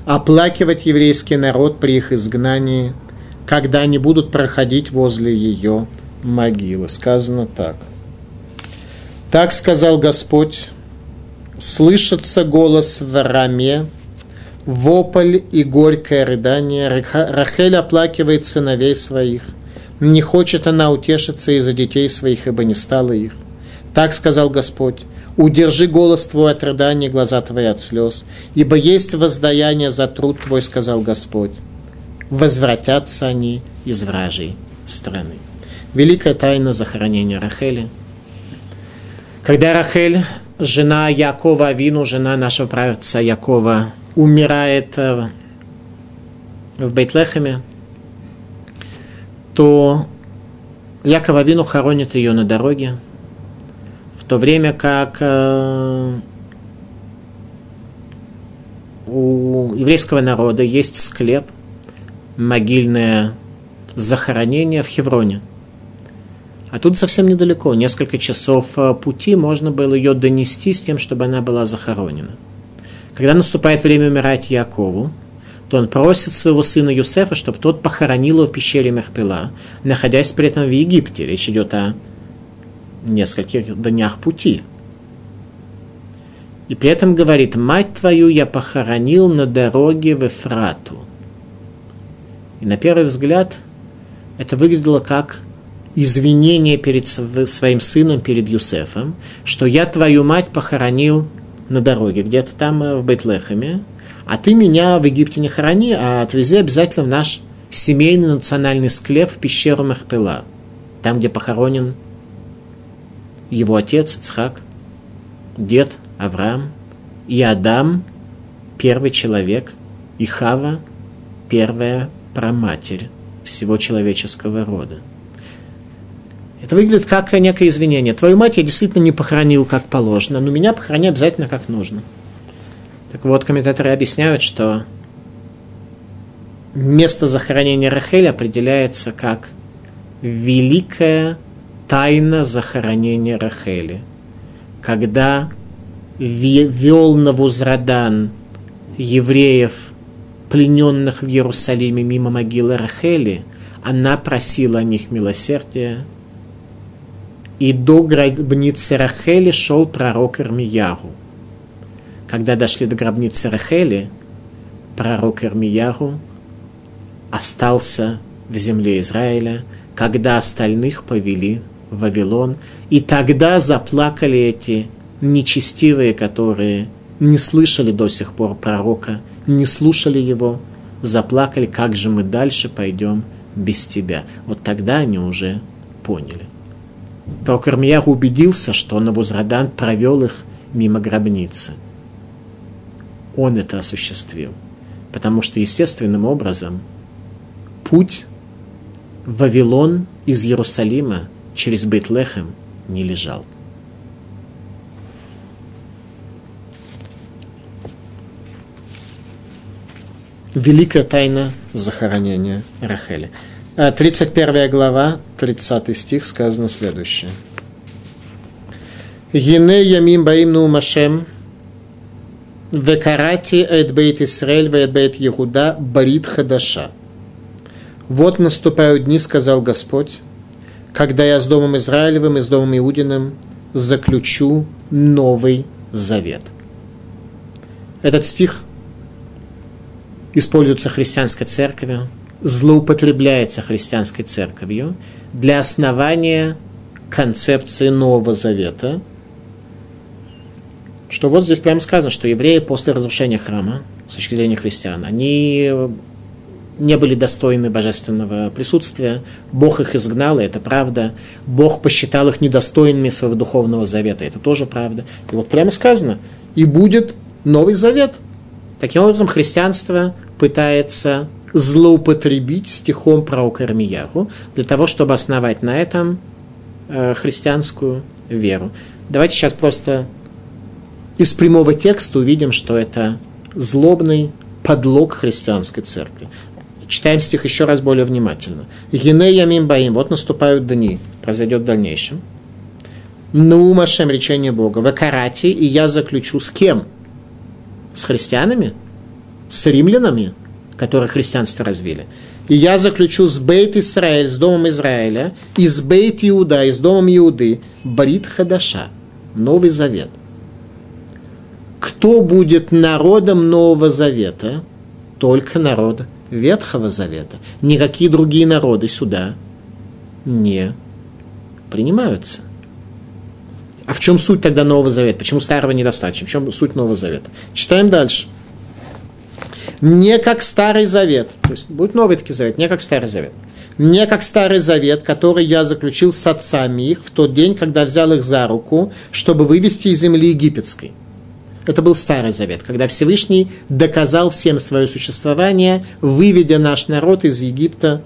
оплакивать еврейский народ при их изгнании, когда они будут проходить возле ее могилы. Сказано так. Так сказал Господь, слышится голос в раме, вопль и горькое рыдание. Рахель оплакивает сыновей своих. Не хочет она утешиться из-за детей своих, ибо не стало их. Так сказал Господь. Удержи голос твой от рыдания, глаза твои от слез, ибо есть воздаяние за труд твой, сказал Господь. Возвратятся они из вражей страны. Великая тайна захоронения Рахели. Когда Рахель, жена Якова Авину, жена нашего праведца Якова, умирает э, в Бейтлехеме, то Яков Авину хоронит ее на дороге, то время как э, у еврейского народа есть склеп, могильное захоронение в Хевроне. А тут совсем недалеко, несколько часов э, пути, можно было ее донести с тем, чтобы она была захоронена. Когда наступает время умирать Якову, то он просит своего сына Юсефа, чтобы тот похоронил его в пещере Мехпила, находясь при этом в Египте. Речь идет о нескольких днях пути. И при этом говорит, мать твою я похоронил на дороге в Эфрату. И на первый взгляд это выглядело как извинение перед своим сыном, перед Юсефом, что я твою мать похоронил на дороге, где-то там э, в Бейтлехеме, а ты меня в Египте не хорони, а отвези обязательно в наш семейный национальный склеп в пещеру Махпела, там, где похоронен его отец Ицхак, дед Авраам и Адам, первый человек, и Хава, первая праматерь всего человеческого рода. Это выглядит как некое извинение. Твою мать я действительно не похоронил как положено, но меня похорони обязательно как нужно. Так вот, комментаторы объясняют, что место захоронения Рахель определяется как великая тайна захоронения Рахели. Когда вел Навузрадан евреев, плененных в Иерусалиме мимо могилы Рахели, она просила о них милосердия, и до гробницы Рахели шел пророк Ирмияру. Когда дошли до гробницы Рахели, пророк Ирмияру остался в земле Израиля, когда остальных повели Вавилон, и тогда заплакали эти нечестивые, которые не слышали до сих пор пророка, не слушали его, заплакали, как же мы дальше пойдем без тебя. Вот тогда они уже поняли. Пророк убедился, что Навузрадан провел их мимо гробницы. Он это осуществил. Потому что естественным образом путь в Вавилон из Иерусалима через Бейтлехем не лежал. Великая тайна захоронения Рахели. 31 э, глава, 30 стих, сказано следующее. Гине ямим баим ну машем, векарати эт бейт Исраэль, вэт бейт Егуда, барит хадаша. Вот наступают дни, сказал Господь, когда я с Домом Израилевым и с Домом Иудиным заключу новый завет. Этот стих используется христианской церковью, злоупотребляется христианской церковью для основания концепции Нового Завета, что вот здесь прямо сказано, что евреи после разрушения храма, с точки зрения христиан, они не были достойны божественного присутствия. Бог их изгнал, и это правда. Бог посчитал их недостойными своего духовного завета, это тоже правда. И вот прямо сказано, и будет Новый Завет. Таким образом, христианство пытается злоупотребить стихом про Укармияру для того, чтобы основать на этом э, христианскую веру. Давайте сейчас просто из прямого текста увидим, что это злобный подлог христианской церкви. Читаем стих еще раз более внимательно. Гине ямим баим, вот наступают дни, произойдет в дальнейшем. Ну, Машем, речение Бога, в Акарате, и я заключу с кем? С христианами? С римлянами? которые христианство развили. И я заключу с Бейт Израиль, с Домом Израиля, и с Бейт Иуда, и с Домом Иуды, Брит Хадаша, Новый Завет. Кто будет народом Нового Завета? Только народ Ветхого Завета. Никакие другие народы сюда не принимаются. А в чем суть тогда Нового Завета? Почему Старого недостаточно? В чем суть Нового Завета? Читаем дальше не как Старый Завет, то есть будет Новый таки Завет, не как Старый Завет, не как Старый Завет, который я заключил с отцами их в тот день, когда взял их за руку, чтобы вывести из земли египетской. Это был Старый Завет, когда Всевышний доказал всем свое существование, выведя наш народ из Египта,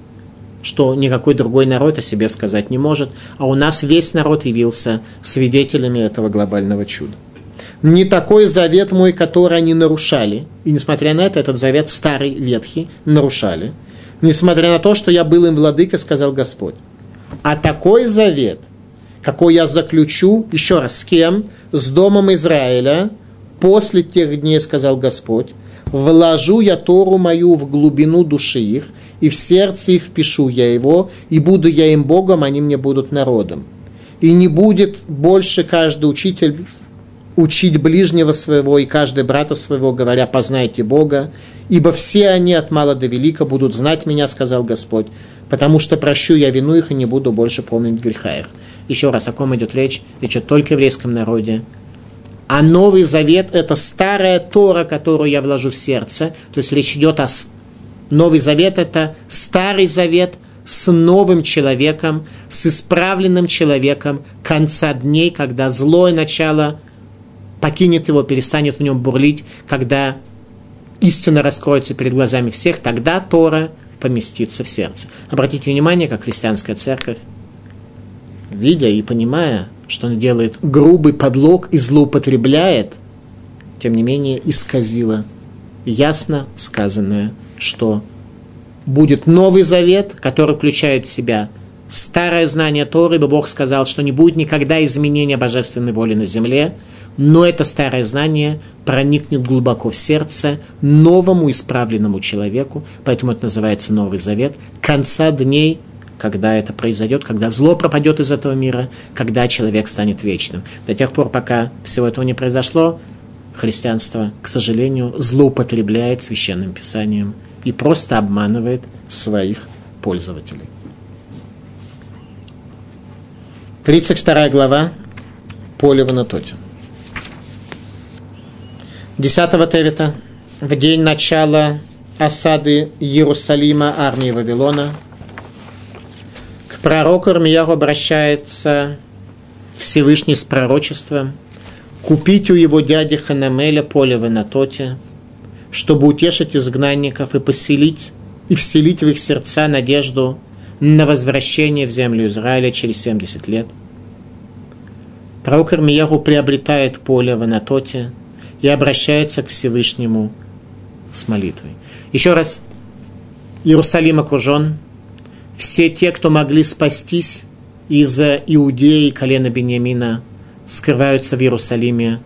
что никакой другой народ о себе сказать не может, а у нас весь народ явился свидетелями этого глобального чуда не такой завет мой, который они нарушали. И несмотря на это, этот завет старый, ветхий, нарушали. несмотря на то, что я был им владыкой, сказал Господь. А такой завет, какой я заключу, еще раз, с кем? С домом Израиля, после тех дней, сказал Господь, вложу я Тору мою в глубину души их, и в сердце их впишу я его, и буду я им Богом, они мне будут народом. И не будет больше каждый учитель учить ближнего своего и каждый брата своего, говоря, познайте Бога, ибо все они от мала до велика будут знать меня, сказал Господь, потому что прощу я вину их и не буду больше помнить греха их. Еще раз, о ком идет речь? Речь идет только в еврейском народе. А Новый Завет – это старая Тора, которую я вложу в сердце. То есть речь идет о... Новый Завет – это Старый Завет с новым человеком, с исправленным человеком конца дней, когда злое начало покинет его, перестанет в нем бурлить, когда истина раскроется перед глазами всех, тогда Тора поместится в сердце. Обратите внимание, как христианская церковь, видя и понимая, что она делает. Грубый подлог и злоупотребляет, тем не менее исказила ясно сказанное, что будет новый завет, который включает в себя старое знание Торы, ибо Бог сказал, что не будет никогда изменения божественной воли на земле, но это старое знание проникнет глубоко в сердце новому исправленному человеку, поэтому это называется Новый Завет, конца дней, когда это произойдет, когда зло пропадет из этого мира, когда человек станет вечным. До тех пор, пока всего этого не произошло, христианство, к сожалению, злоупотребляет священным писанием и просто обманывает своих пользователей. 32 глава Поле в Анатоте. 10 Тевита, в день начала осады Иерусалима армии Вавилона, к пророку обращается Всевышний с пророчеством купить у его дяди Ханамеля поле в Анатоте, чтобы утешить изгнанников и поселить и вселить в их сердца надежду на возвращение в землю Израиля через 70 лет. Пророк Армияху приобретает поле в Анатоте – и обращается к Всевышнему с молитвой. Еще раз, Иерусалим окружен. Все те, кто могли спастись из Иудеи, колена Бениамина, скрываются в Иерусалиме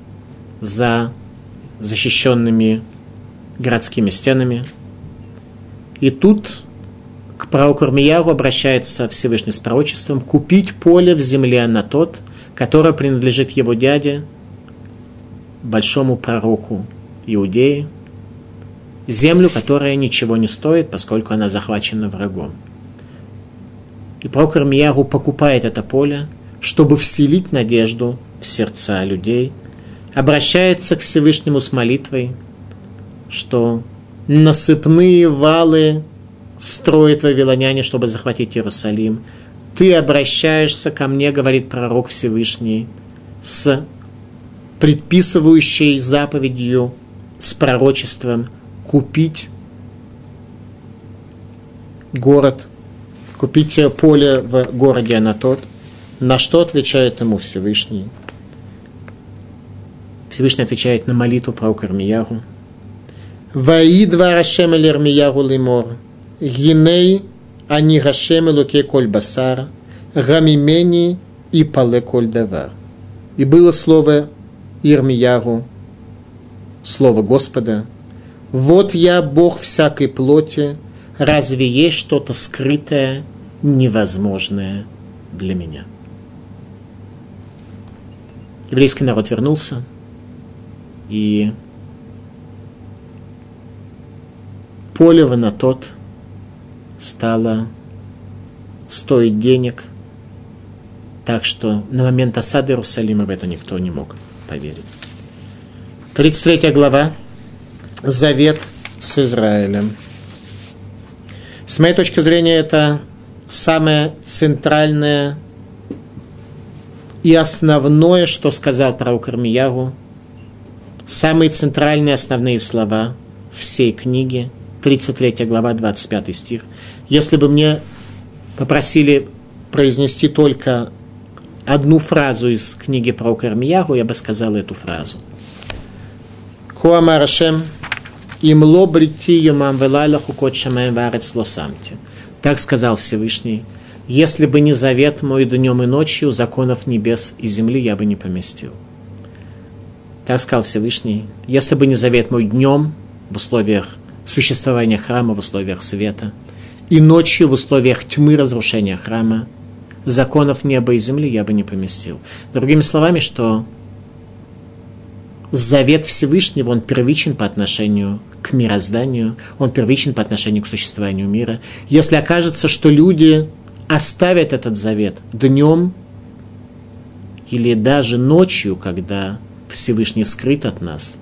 за защищенными городскими стенами. И тут к пророку Армияру обращается Всевышний с пророчеством купить поле в земле на тот, которое принадлежит его дяде, большому пророку Иудеи, землю, которая ничего не стоит, поскольку она захвачена врагом. И пророк Армияру покупает это поле, чтобы вселить надежду в сердца людей, обращается к Всевышнему с молитвой, что насыпные валы строят вавилоняне, чтобы захватить Иерусалим. Ты обращаешься ко мне, говорит пророк Всевышний, с предписывающей заповедью с пророчеством купить город, купить поле в городе Анатот, на что отвечает ему Всевышний? Всевышний отвечает на молитву про Армияру. Ваидва Рашем эль Армияру лимор, гиней ани Рашем элуке коль басар, гамимени и пале коль давар. И было слово Ирмияру, слово Господа, «Вот я, Бог всякой плоти, разве есть что-то скрытое, невозможное для меня?» Еврейский народ вернулся, и поле тот стало стоить денег, так что на момент осады Иерусалима в это никто не мог поверить. 33 глава. Завет с Израилем. С моей точки зрения, это самое центральное и основное, что сказал пророк Армиягу, самые центральные основные слова всей книги, 33 глава, 25 стих. Если бы мне попросили произнести только одну фразу из книги про Кармиягу, я бы сказал эту фразу. Куамар Ашем, Им ло брити юмам велайла хукот шамаем варец лосамти. Так сказал Всевышний. Если бы не завет мой днем и ночью, законов небес и земли я бы не поместил. Так сказал Всевышний. Если бы не завет мой днем в условиях существования храма, в условиях света, и ночью в условиях тьмы разрушения храма, законов неба и земли я бы не поместил. Другими словами, что завет Всевышнего, он первичен по отношению к мирозданию, он первичен по отношению к существованию мира. Если окажется, что люди оставят этот завет днем или даже ночью, когда Всевышний скрыт от нас,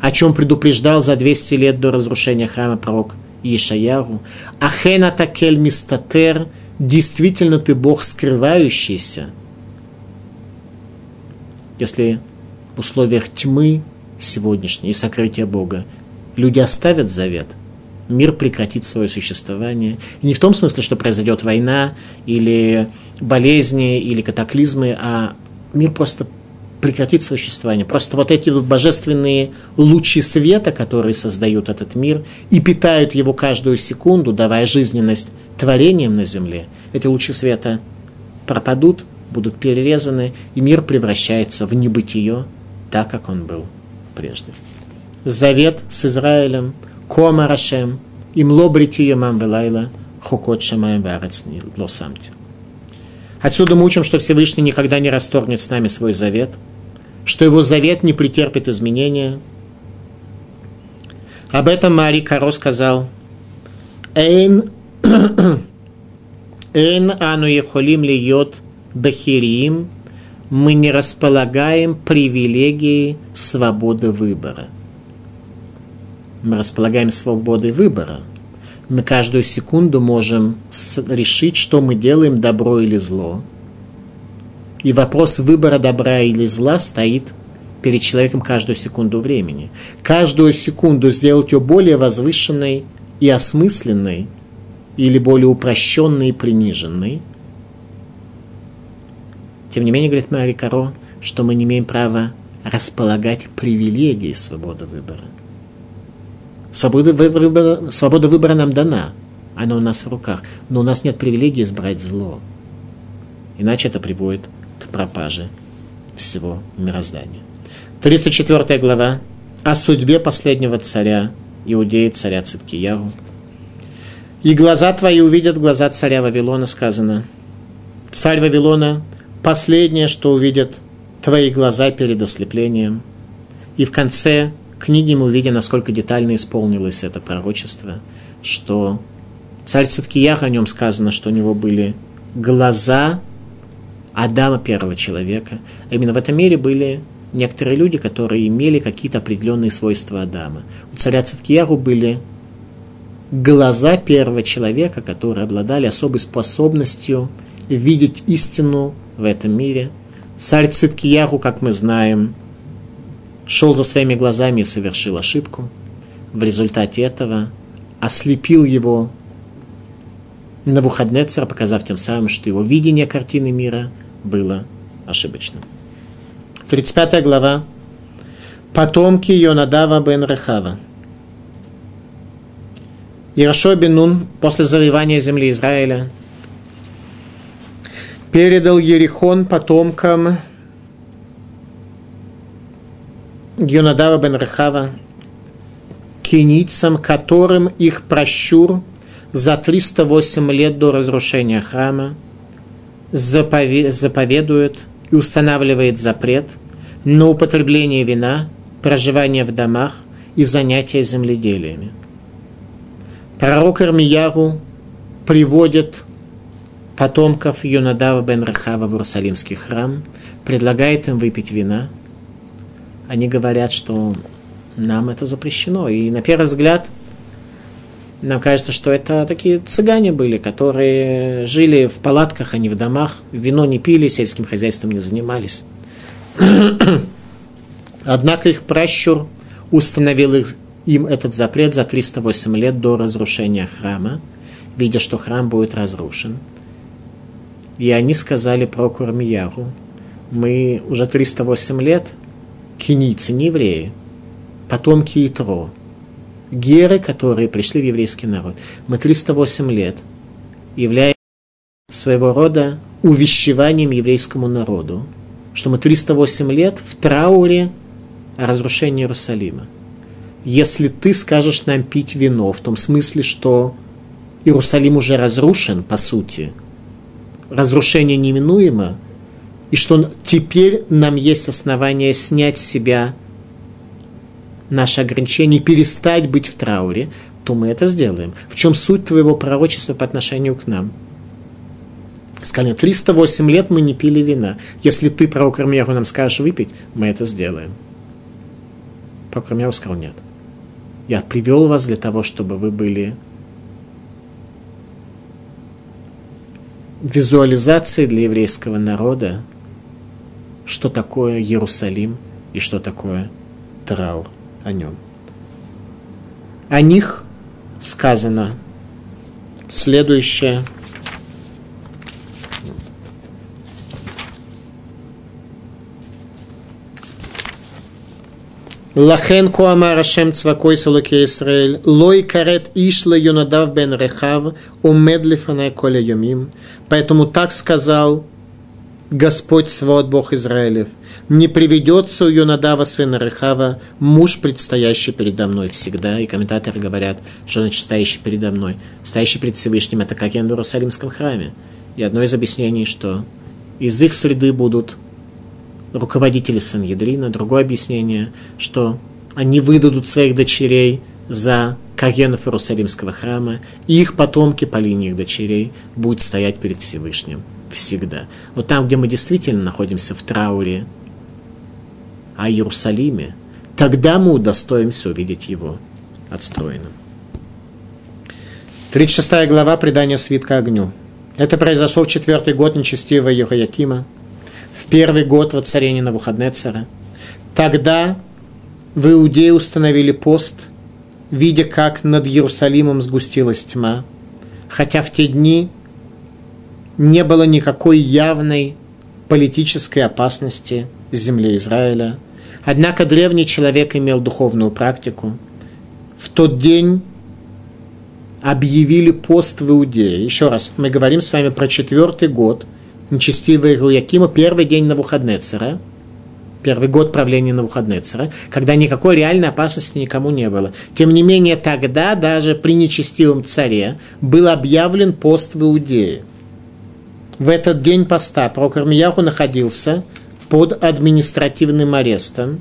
о чем предупреждал за 200 лет до разрушения храма пророк Ешаяру, Ахена такель мистатер, действительно ты Бог скрывающийся. Если в условиях тьмы сегодняшней и сокрытия Бога люди оставят завет, мир прекратит свое существование. И не в том смысле, что произойдет война или болезни или катаклизмы, а мир просто прекратит свое существование. Просто вот эти вот божественные лучи света, которые создают этот мир и питают его каждую секунду, давая жизненность творениям на земле, эти лучи света пропадут, будут перерезаны, и мир превращается в небытие, так, как он был прежде. Завет с Израилем, Кома Рашем, им лобрити ямам велайла, хукот шамаем варец лосамти. Отсюда мы учим, что Всевышний никогда не расторгнет с нами свой завет, что его завет не претерпит изменения. Об этом Мари Каро сказал, «Эйн, эйн ану ехолим льет бахириим мы не располагаем привилегией свободы выбора. Мы располагаем свободой выбора. Мы каждую секунду можем решить, что мы делаем, добро или зло. И вопрос выбора добра или зла стоит перед человеком каждую секунду времени. Каждую секунду сделать ее более возвышенной и осмысленной, или более упрощенной и приниженной – тем не менее, говорит Мари Каро, что мы не имеем права располагать привилегией свободы выбора. Свобода выбора, свобода выбора нам дана, она у нас в руках, но у нас нет привилегии избрать зло. Иначе это приводит к пропаже всего мироздания. 34 глава о судьбе последнего царя, иудеи царя Циткиягу. «И глаза твои увидят глаза царя Вавилона», сказано. Царь Вавилона – последнее, что увидят твои глаза перед ослеплением. И в конце книги мы увидим, насколько детально исполнилось это пророчество, что царь Циткиях, о нем сказано, что у него были глаза Адама, первого человека. А именно в этом мире были некоторые люди, которые имели какие-то определенные свойства Адама. У царя Циткияру были глаза первого человека, которые обладали особой способностью видеть истину в этом мире. Царь Циткияру, как мы знаем, шел за своими глазами и совершил ошибку. В результате этого ослепил его на Навуходнецер, показав тем самым, что его видение картины мира было ошибочным. 35 глава. Потомки Йонадава бен Рехава. Ирашо бен Нун после завоевания земли Израиля – передал Ерихон потомкам Юнадава бен Рехава, киницам, которым их прощур за 308 лет до разрушения храма заповедует и устанавливает запрет на употребление вина, проживание в домах и занятия земледелиями. Пророк Армияру приводит потомков Юнадава бен Рахава в Иерусалимский храм, предлагает им выпить вина. Они говорят, что нам это запрещено. И на первый взгляд нам кажется, что это такие цыгане были, которые жили в палатках, а не в домах, вино не пили, сельским хозяйством не занимались. Однако их пращур установил им этот запрет за 308 лет до разрушения храма, видя, что храм будет разрушен – и они сказали про Курмияру, мы уже 308 лет, кинийцы, не евреи, потомки Итро, геры, которые пришли в еврейский народ. Мы 308 лет являемся своего рода увещеванием еврейскому народу, что мы 308 лет в трауре о разрушении Иерусалима. Если ты скажешь нам пить вино, в том смысле, что Иерусалим уже разрушен, по сути, разрушение неминуемо, и что теперь нам есть основания снять с себя наши ограничения, перестать быть в трауре, то мы это сделаем. В чем суть твоего пророчества по отношению к нам? Сказали, 308 лет мы не пили вина. Если ты, пророк Армияху, нам скажешь выпить, мы это сделаем. Пророк Армияху сказал, нет. Я привел вас для того, чтобы вы были визуализацией для еврейского народа, что такое Иерусалим и что такое траур о нем. О них сказано следующее. Лахен Куамара Шем Цвакой Сулуке Исраэль, Лой Карет Ишла Юнадав Бен Рехав, Умед Лифанай Коля Юмим. Поэтому так сказал Господь Свод Бог Израилев, не приведется у Юнадава сына Рехава муж, предстоящий передо мной всегда. И комментаторы говорят, что значит стоящий передо мной. Стоящий перед Всевышним – это как я в Иерусалимском храме. И одно из объяснений, что из их среды будут руководители Саньедрина. Другое объяснение, что они выдадут своих дочерей за карьенов Иерусалимского храма, и их потомки по линии их дочерей будут стоять перед Всевышним всегда. Вот там, где мы действительно находимся в трауре о Иерусалиме, тогда мы удостоимся увидеть его отстроенным. 36 глава предания свитка огню. Это произошло в четвертый год нечестивого Ехоякима, в первый год воцарения Навуходнецера. Тогда в Иудее установили пост, видя, как над Иерусалимом сгустилась тьма, хотя в те дни не было никакой явной политической опасности земли Израиля. Однако древний человек имел духовную практику. В тот день объявили пост в Иудее. Еще раз, мы говорим с вами про четвертый год нечестивого Руякима, первый день на Навуходнецера, первый год правления на Навуходнецера, когда никакой реальной опасности никому не было. Тем не менее, тогда даже при нечестивом царе был объявлен пост в Иудее – в этот день поста пророк Армияху находился под административным арестом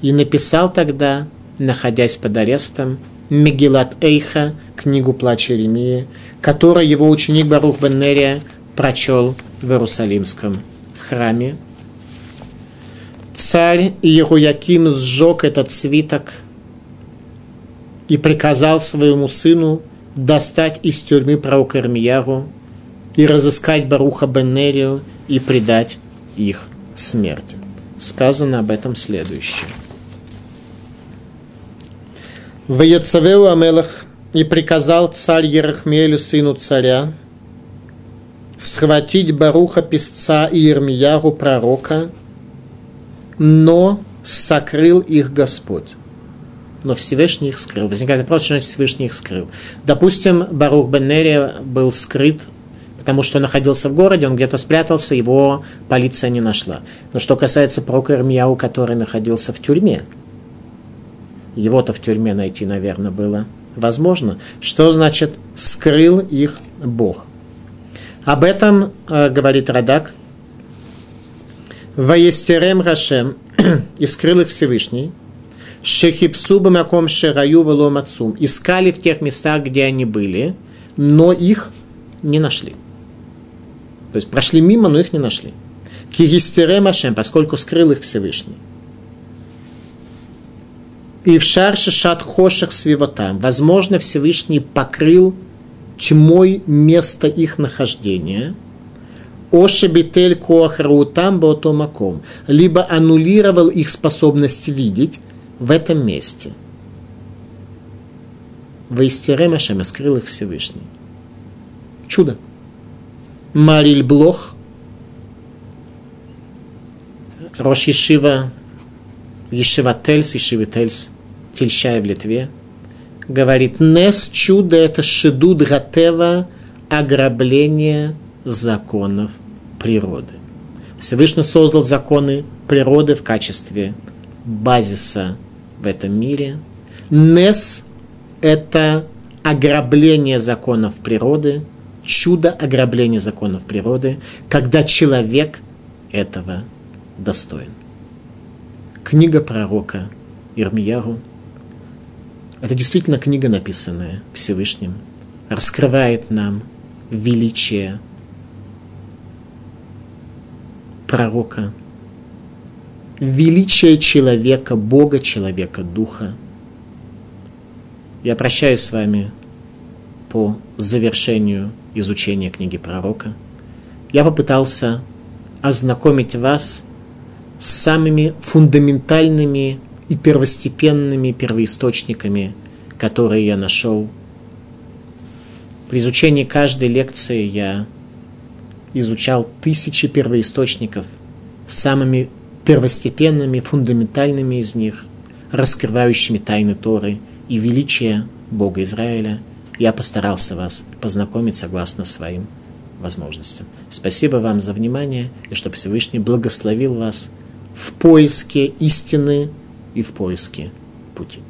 и написал тогда, находясь под арестом, Мегилат Эйха, книгу Плача Еремии, которую его ученик Барух Беннерия прочел в Иерусалимском храме. Царь Иеруяким сжег этот свиток и приказал своему сыну достать из тюрьмы пророка Ирмияру и разыскать Баруха Беннерию и предать их смерти. Сказано об этом следующее. Ваяцавеу Амелах и приказал царь Ерахмелю, сыну царя, схватить Баруха, писца и Ермияру, пророка, но сокрыл их Господь. Но Всевышний их скрыл. Возникает вопрос, что значит Всевышний их скрыл. Допустим, Барух Беннерия был скрыт потому что он находился в городе, он где-то спрятался, его полиция не нашла. Но что касается пророка Ирмияу, который находился в тюрьме, его-то в тюрьме найти, наверное, было возможно. Что значит «скрыл их Бог»? Об этом э, говорит Радак. «Ваестерем Рашем» и скрыл их Всевышний. «Шехипсу бамаком шераю велом отцум» искали в тех местах, где они были, но их не нашли. То есть прошли мимо, но их не нашли. Кигистере Машем, поскольку скрыл их Всевышний. И в шарше шат хошах свивотам. Возможно, Всевышний покрыл тьмой место их нахождения. Ошебитель коахраутам баотомаком. Либо аннулировал их способность видеть в этом месте. Ваистере Машем скрыл их Всевышний. Чудо. Мариль Блох, Рош Ешива, Ешива Тельс, Ешива Тельс, Тельщая в Литве, говорит, Нес чудо это шедуд гатева, ограбление законов природы. Всевышний создал законы природы в качестве базиса в этом мире. Нес – это ограбление законов природы, чудо ограбления законов природы, когда человек этого достоин. Книга пророка Ирмияру – это действительно книга, написанная Всевышним, раскрывает нам величие пророка, величие человека, Бога, человека, Духа. Я прощаюсь с вами по завершению изучения книги пророка. Я попытался ознакомить вас с самыми фундаментальными и первостепенными первоисточниками, которые я нашел. При изучении каждой лекции я изучал тысячи первоисточников, самыми первостепенными, фундаментальными из них, раскрывающими тайны Торы и величие Бога Израиля, я постарался вас познакомить согласно своим возможностям. Спасибо вам за внимание, и чтобы Всевышний благословил вас в поиске истины и в поиске пути.